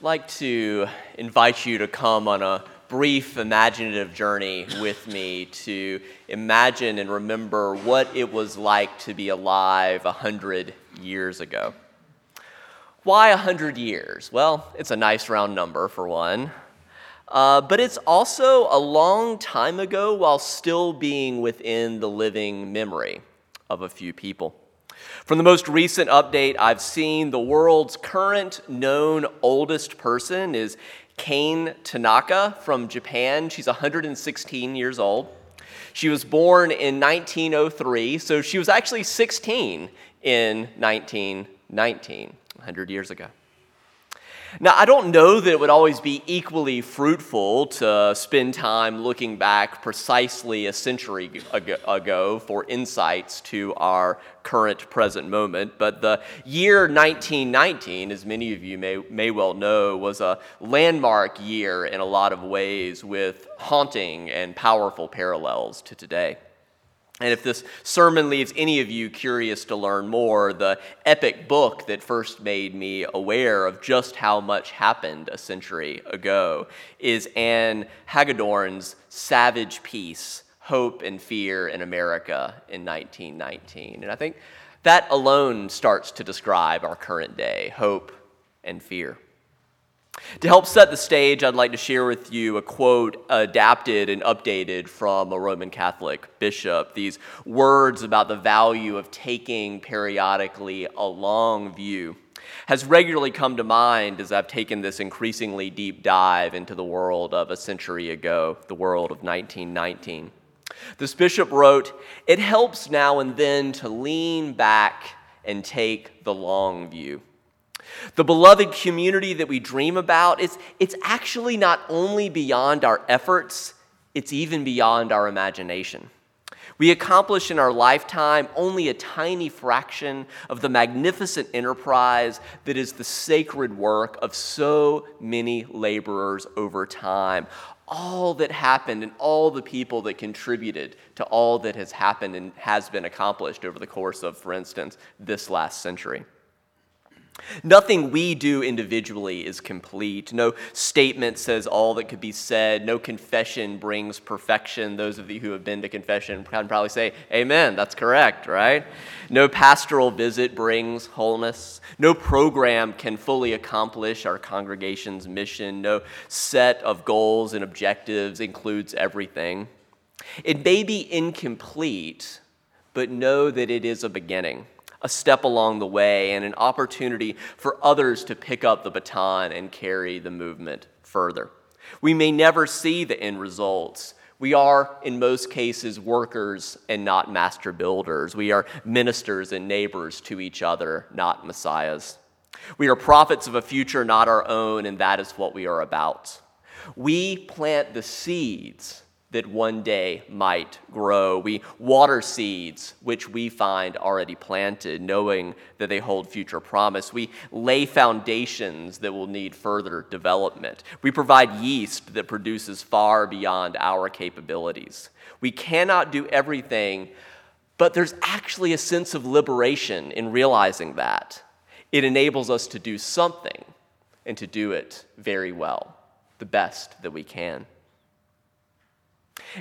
Like to invite you to come on a brief imaginative journey with me to imagine and remember what it was like to be alive a hundred years ago. Why a hundred years? Well, it's a nice round number for one. Uh, but it's also a long time ago while still being within the living memory of a few people. From the most recent update I've seen, the world's current known oldest person is Kane Tanaka from Japan. She's 116 years old. She was born in 1903, so she was actually 16 in 1919, 100 years ago. Now, I don't know that it would always be equally fruitful to spend time looking back precisely a century ago for insights to our current present moment, but the year 1919, as many of you may, may well know, was a landmark year in a lot of ways with haunting and powerful parallels to today. And if this sermon leaves any of you curious to learn more, the epic book that first made me aware of just how much happened a century ago is Ann Hagedorn's Savage Peace Hope and Fear in America in 1919. And I think that alone starts to describe our current day hope and fear. To help set the stage, I'd like to share with you a quote adapted and updated from a Roman Catholic bishop. These words about the value of taking periodically a long view has regularly come to mind as I've taken this increasingly deep dive into the world of a century ago, the world of 1919. This bishop wrote, It helps now and then to lean back and take the long view. The beloved community that we dream about, it's, it's actually not only beyond our efforts, it's even beyond our imagination. We accomplish in our lifetime only a tiny fraction of the magnificent enterprise that is the sacred work of so many laborers over time. All that happened and all the people that contributed to all that has happened and has been accomplished over the course of, for instance, this last century. Nothing we do individually is complete. No statement says all that could be said. No confession brings perfection. Those of you who have been to confession can probably say, Amen, that's correct, right? No pastoral visit brings wholeness. No program can fully accomplish our congregation's mission. No set of goals and objectives includes everything. It may be incomplete, but know that it is a beginning a step along the way and an opportunity for others to pick up the baton and carry the movement further. We may never see the end results. We are, in most cases, workers and not master builders. We are ministers and neighbors to each other, not messiahs. We are prophets of a future not our own, and that is what we are about. We plant the seeds that one day might grow. We water seeds which we find already planted, knowing that they hold future promise. We lay foundations that will need further development. We provide yeast that produces far beyond our capabilities. We cannot do everything, but there's actually a sense of liberation in realizing that. It enables us to do something and to do it very well, the best that we can.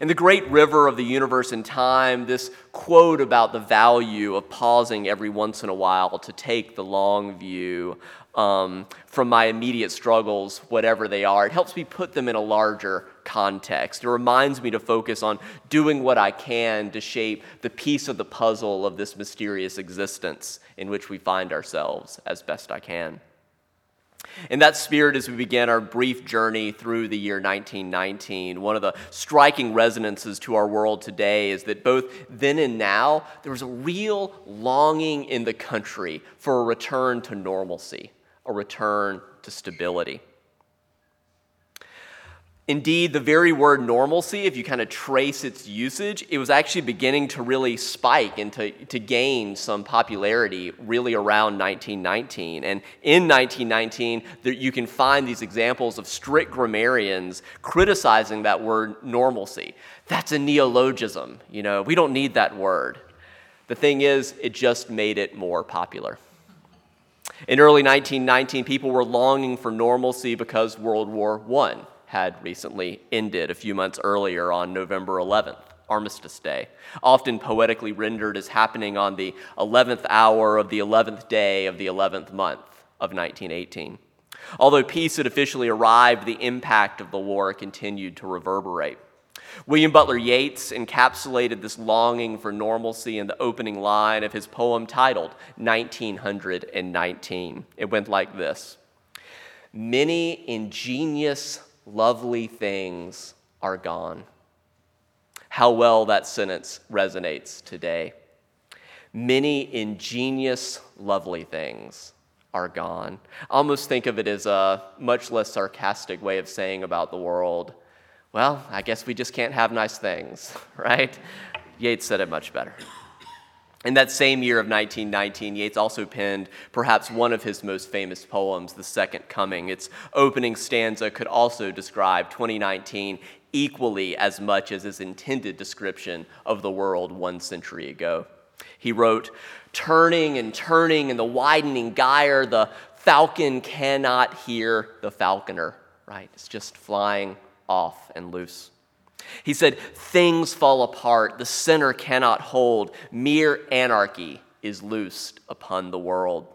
In the great river of the universe and time, this quote about the value of pausing every once in a while to take the long view um, from my immediate struggles, whatever they are, it helps me put them in a larger context. It reminds me to focus on doing what I can to shape the piece of the puzzle of this mysterious existence in which we find ourselves as best I can. In that spirit, as we began our brief journey through the year 1919, one of the striking resonances to our world today is that both then and now, there was a real longing in the country for a return to normalcy, a return to stability. Indeed, the very word normalcy, if you kind of trace its usage, it was actually beginning to really spike and to, to gain some popularity really around 1919. And in 1919, there, you can find these examples of strict grammarians criticizing that word normalcy. That's a neologism. You know, we don't need that word. The thing is, it just made it more popular. In early 1919, people were longing for normalcy because World War I had recently ended a few months earlier on November 11th, Armistice Day, often poetically rendered as happening on the 11th hour of the 11th day of the 11th month of 1918. Although peace had officially arrived, the impact of the war continued to reverberate. William Butler Yeats encapsulated this longing for normalcy in the opening line of his poem titled 1919. It went like this Many ingenious, lovely things are gone. How well that sentence resonates today. Many ingenious, lovely things are gone. I almost think of it as a much less sarcastic way of saying about the world well, I guess we just can't have nice things, right? Yeats said it much better. In that same year of 1919, Yeats also penned perhaps one of his most famous poems, The Second Coming. Its opening stanza could also describe 2019 equally as much as his intended description of the world one century ago. He wrote, Turning and turning in the widening gyre, the falcon cannot hear the falconer, right? It's just flying off and loose. He said, Things fall apart, the sinner cannot hold, mere anarchy is loosed upon the world.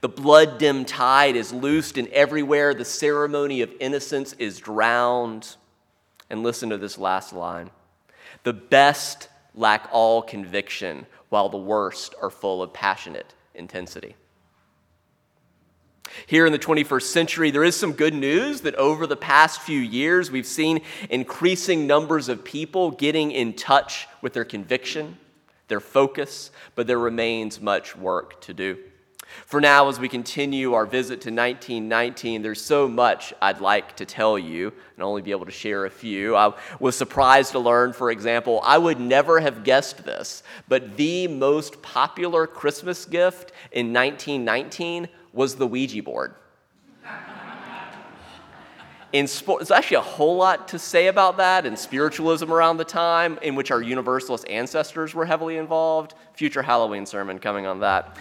The blood dimmed tide is loosed, and everywhere the ceremony of innocence is drowned. And listen to this last line The best lack all conviction, while the worst are full of passionate intensity. Here in the 21st century, there is some good news that over the past few years, we've seen increasing numbers of people getting in touch with their conviction, their focus, but there remains much work to do. For now, as we continue our visit to 1919, there's so much I'd like to tell you and only be able to share a few. I was surprised to learn, for example, I would never have guessed this, but the most popular Christmas gift in 1919 was the Ouija board. In sport, there's actually a whole lot to say about that in spiritualism around the time in which our Universalist ancestors were heavily involved. Future Halloween sermon coming on that.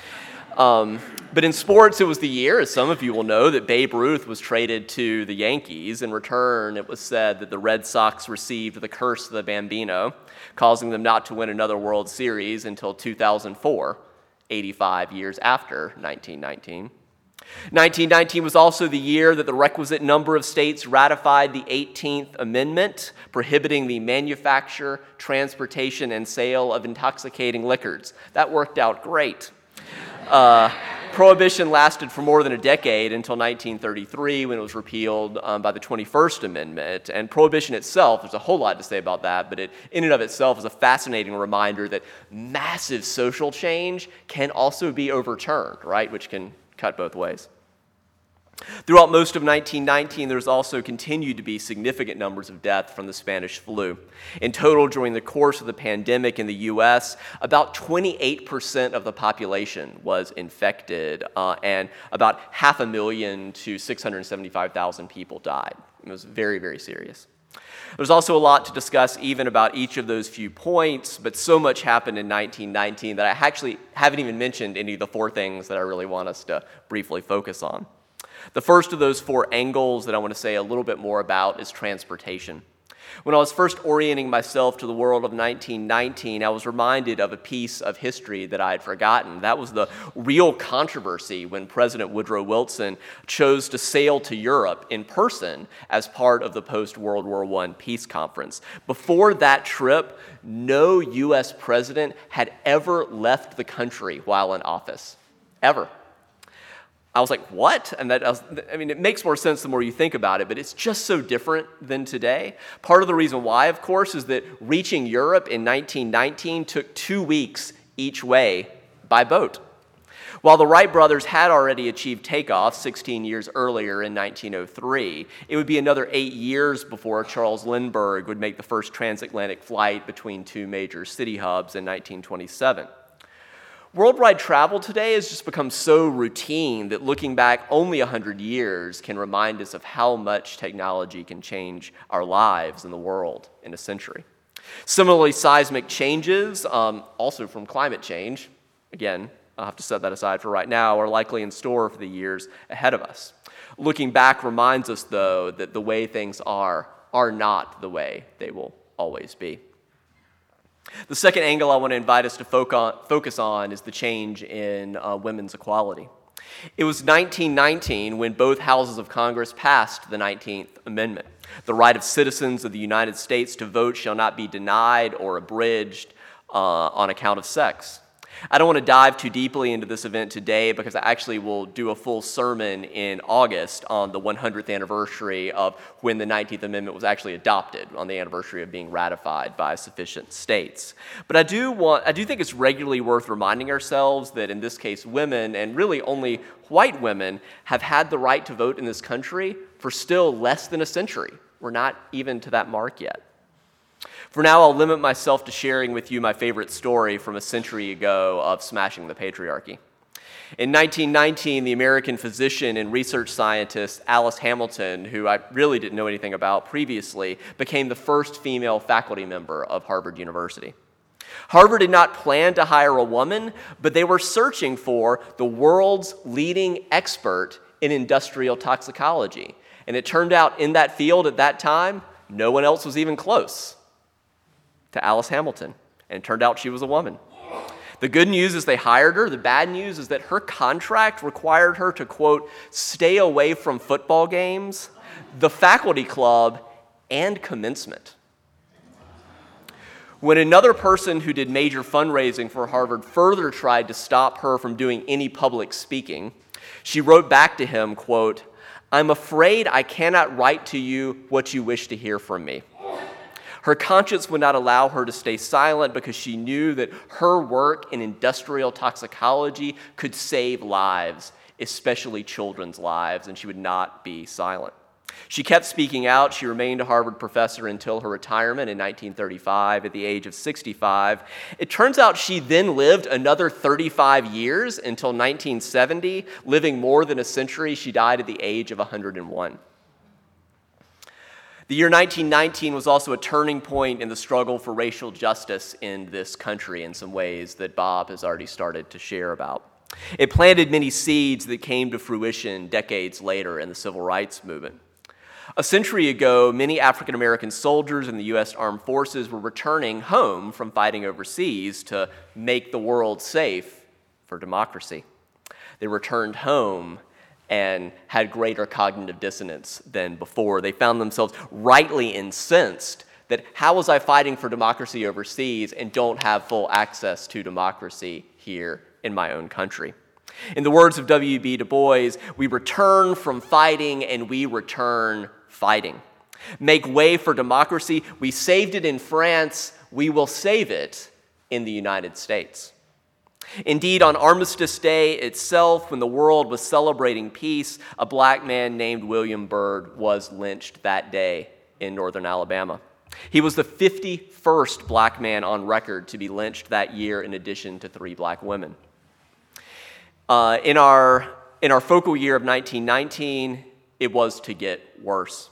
Um, but in sports, it was the year, as some of you will know, that Babe Ruth was traded to the Yankees. In return, it was said that the Red Sox received the curse of the Bambino, causing them not to win another World Series until 2004, 85 years after 1919. 1919 was also the year that the requisite number of states ratified the 18th Amendment, prohibiting the manufacture, transportation, and sale of intoxicating liquors. That worked out great. Uh, prohibition lasted for more than a decade until 1933 when it was repealed um, by the 21st Amendment. And prohibition itself, there's a whole lot to say about that, but it in and of itself is a fascinating reminder that massive social change can also be overturned, right? Which can cut both ways. Throughout most of 1919, there's also continued to be significant numbers of death from the Spanish flu. In total, during the course of the pandemic in the US, about 28% of the population was infected, uh, and about half a million to 675,000 people died. It was very, very serious. There's also a lot to discuss even about each of those few points, but so much happened in 1919 that I actually haven't even mentioned any of the four things that I really want us to briefly focus on. The first of those four angles that I want to say a little bit more about is transportation. When I was first orienting myself to the world of 1919, I was reminded of a piece of history that I had forgotten. That was the real controversy when President Woodrow Wilson chose to sail to Europe in person as part of the post World War I peace conference. Before that trip, no U.S. president had ever left the country while in office, ever. I was like, what? And that, I, was, I, mean, it makes more sense the more you think about it, but it's just so different than today. Part of the reason why, of course, is that reaching Europe in 1919 took two weeks each way by boat. While the Wright brothers had already achieved takeoff 16 years earlier in 1903, it would be another eight years before Charles Lindbergh would make the first transatlantic flight between two major city hubs in 1927. Worldwide travel today has just become so routine that looking back only 100 years can remind us of how much technology can change our lives and the world in a century. Similarly, seismic changes, um, also from climate change, again, I'll have to set that aside for right now, are likely in store for the years ahead of us. Looking back reminds us, though, that the way things are are not the way they will always be. The second angle I want to invite us to focus on is the change in uh, women's equality. It was 1919 when both houses of Congress passed the 19th Amendment. The right of citizens of the United States to vote shall not be denied or abridged uh, on account of sex. I don't want to dive too deeply into this event today because I actually will do a full sermon in August on the 100th anniversary of when the 19th Amendment was actually adopted, on the anniversary of being ratified by sufficient states. But I do want I do think it's regularly worth reminding ourselves that in this case women and really only white women have had the right to vote in this country for still less than a century. We're not even to that mark yet. For now, I'll limit myself to sharing with you my favorite story from a century ago of smashing the patriarchy. In 1919, the American physician and research scientist Alice Hamilton, who I really didn't know anything about previously, became the first female faculty member of Harvard University. Harvard did not plan to hire a woman, but they were searching for the world's leading expert in industrial toxicology. And it turned out in that field at that time, no one else was even close to Alice Hamilton, and it turned out she was a woman. The good news is they hired her. The bad news is that her contract required her to, quote, stay away from football games, the faculty club, and commencement. When another person who did major fundraising for Harvard further tried to stop her from doing any public speaking, she wrote back to him, quote, I'm afraid I cannot write to you what you wish to hear from me. Her conscience would not allow her to stay silent because she knew that her work in industrial toxicology could save lives, especially children's lives, and she would not be silent. She kept speaking out. She remained a Harvard professor until her retirement in 1935 at the age of 65. It turns out she then lived another 35 years until 1970, living more than a century. She died at the age of 101. The year 1919 was also a turning point in the struggle for racial justice in this country in some ways that Bob has already started to share about. It planted many seeds that came to fruition decades later in the civil rights movement. A century ago, many African American soldiers in the U.S. Armed Forces were returning home from fighting overseas to make the world safe for democracy. They returned home and had greater cognitive dissonance than before. They found themselves rightly incensed that how was I fighting for democracy overseas and don't have full access to democracy here in my own country? In the words of W.B. Du Bois, we return from fighting and we return fighting. Make way for democracy. We saved it in France, we will save it in the United States. Indeed, on Armistice Day itself, when the world was celebrating peace, a black man named William Byrd was lynched that day in northern Alabama. He was the 51st black man on record to be lynched that year, in addition to three black women. Uh, in, our, in our focal year of 1919, it was to get worse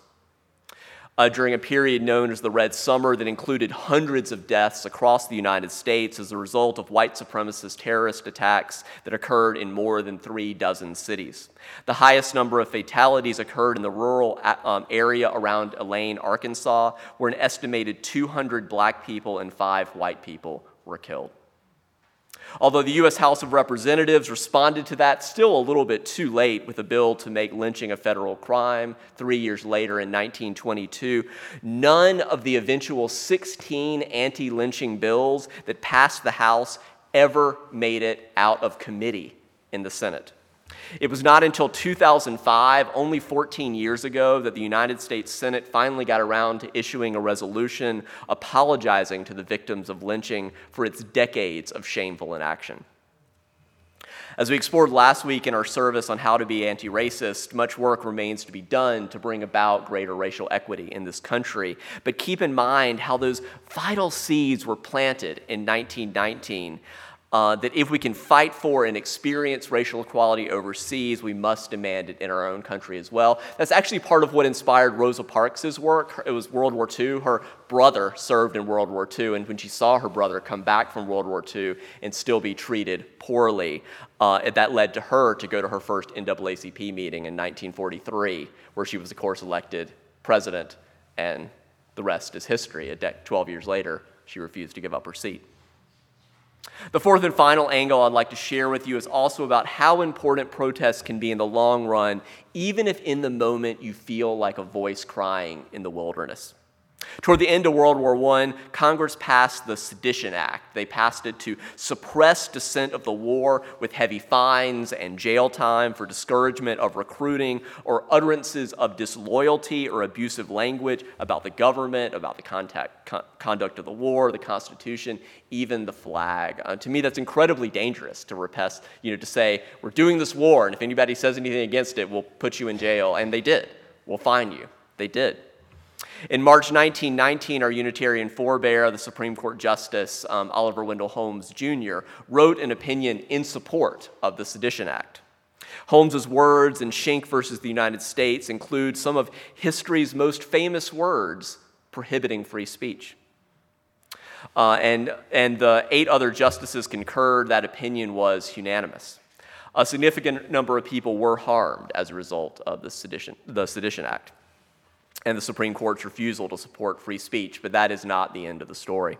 uh, during a period known as the Red Summer that included hundreds of deaths across the United States as a result of white supremacist terrorist attacks that occurred in more than three dozen cities. The highest number of fatalities occurred in the rural um, area around Elaine, Arkansas, where an estimated 200 black people and five white people were killed. Although the U.S. House of Representatives responded to that still a little bit too late with a bill to make lynching a federal crime three years later in 1922, none of the eventual 16 anti lynching bills that passed the House ever made it out of committee in the Senate. It was not until 2005, only 14 years ago, that the United States Senate finally got around to issuing a resolution apologizing to the victims of lynching for its decades of shameful inaction. As we explored last week in our service on how to be anti racist, much work remains to be done to bring about greater racial equity in this country. But keep in mind how those vital seeds were planted in 1919 uh, that if we can fight for and experience racial equality overseas, we must demand it in our own country as well. That's actually part of what inspired Rosa Parks' work. It was World War II. Her brother served in World War II, and when she saw her brother come back from World War II and still be treated poorly, uh, that led to her to go to her first NAACP meeting in 1943, where she was, of course, elected president, and the rest is history. A 12 years later, she refused to give up her seat. The fourth and final angle I'd like to share with you is also about how important protests can be in the long run, even if in the moment you feel like a voice crying in the wilderness. Toward the end of World War I, Congress passed the Sedition Act. They passed it to suppress dissent of the war with heavy fines and jail time for discouragement of recruiting or utterances of disloyalty or abusive language about the government, about the contact, con- conduct of the war, the Constitution, even the flag. Uh, to me, that's incredibly dangerous to repress, you know, to say, we're doing this war, and if anybody says anything against it, we'll put you in jail. And they did. We'll fine you. They did. In March 1919, our Unitarian forebear, the Supreme Court Justice um, Oliver Wendell Holmes Jr., wrote an opinion in support of the Sedition Act. Holmes's words in Schenck versus the United States include some of history's most famous words prohibiting free speech. Uh, and, and the eight other justices concurred. That opinion was unanimous. A significant number of people were harmed as a result of the Sedition, the Sedition Act and the Supreme Court's refusal to support free speech, but that is not the end of the story.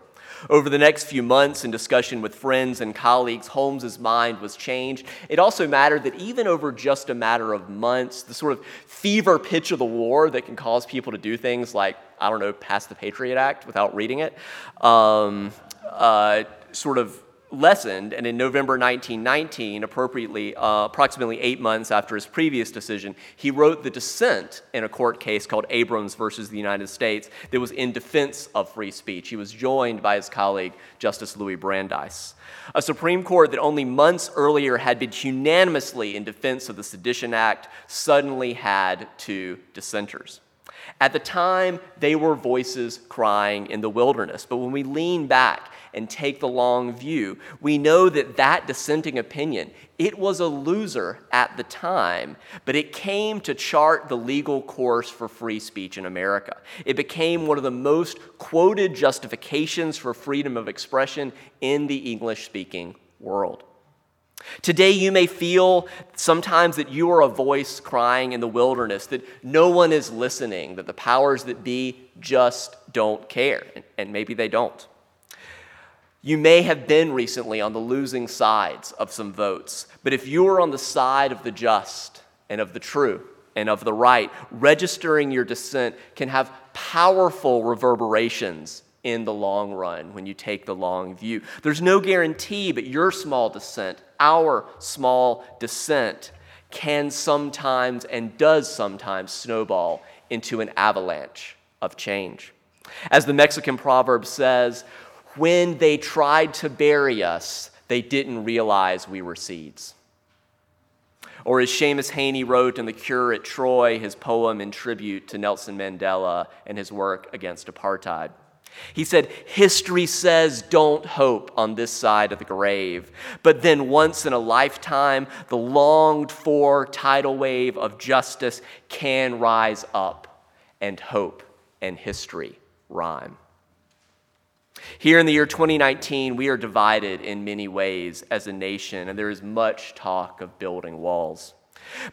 Over the next few months, in discussion with friends and colleagues, Holmes's mind was changed. It also mattered that even over just a matter of months, the sort of fever pitch of the war that can cause people to do things like, I don't know, pass the Patriot Act without reading it, um, uh, sort of lessened, and in November 1919, appropriately, uh, approximately eight months after his previous decision, he wrote the dissent in a court case called Abrams versus the United States that was in defense of free speech. He was joined by his colleague, Justice Louis Brandeis. A Supreme Court that only months earlier had been unanimously in defense of the Sedition Act suddenly had two dissenters. At the time, they were voices crying in the wilderness. But when we lean back and take the long view, we know that that dissenting opinion, it was a loser at the time, but it came to chart the legal course for free speech in America. It became one of the most quoted justifications for freedom of expression in the English speaking world. Today, you may feel sometimes that you are a voice crying in the wilderness, that no one is listening, that the powers that be just don't care, and maybe they don't. You may have been recently on the losing sides of some votes, but if you are on the side of the just and of the true and of the right, registering your dissent can have powerful reverberations in the long run when you take the long view. There's no guarantee, but your small dissent, our small dissent, can sometimes and does sometimes snowball into an avalanche of change. As the Mexican proverb says, when they tried to bury us, they didn't realize we were seeds. Or as Seamus Heaney wrote in The Cure at Troy, his poem in tribute to Nelson Mandela and his work against apartheid. He said, History says don't hope on this side of the grave. But then, once in a lifetime, the longed for tidal wave of justice can rise up, and hope and history rhyme. Here in the year 2019, we are divided in many ways as a nation, and there is much talk of building walls.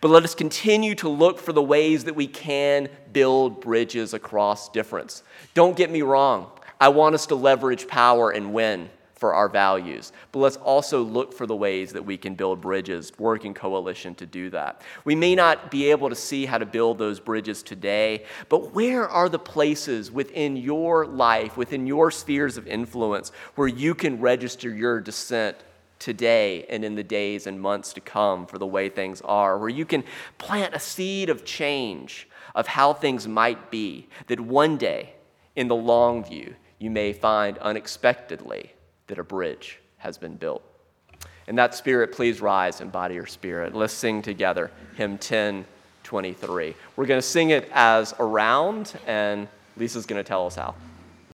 But let us continue to look for the ways that we can build bridges across difference. Don't get me wrong, I want us to leverage power and win for our values. But let's also look for the ways that we can build bridges, work in coalition to do that. We may not be able to see how to build those bridges today, but where are the places within your life, within your spheres of influence, where you can register your dissent today and in the days and months to come for the way things are, where you can plant a seed of change of how things might be, that one day, in the long view, you may find unexpectedly that a bridge has been built. In that spirit, please rise and body your spirit. Let's sing together hymn 1023. We're going to sing it as a round, and Lisa's going to tell us how.